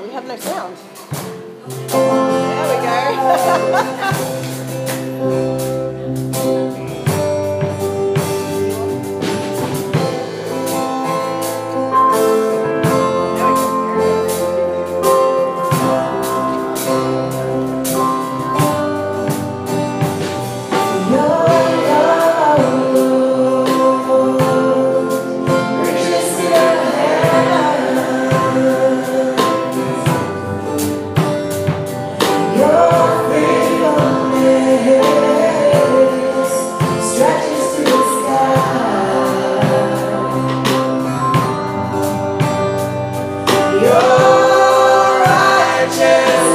We have no sound. There we go.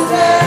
Joseph.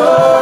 Oh.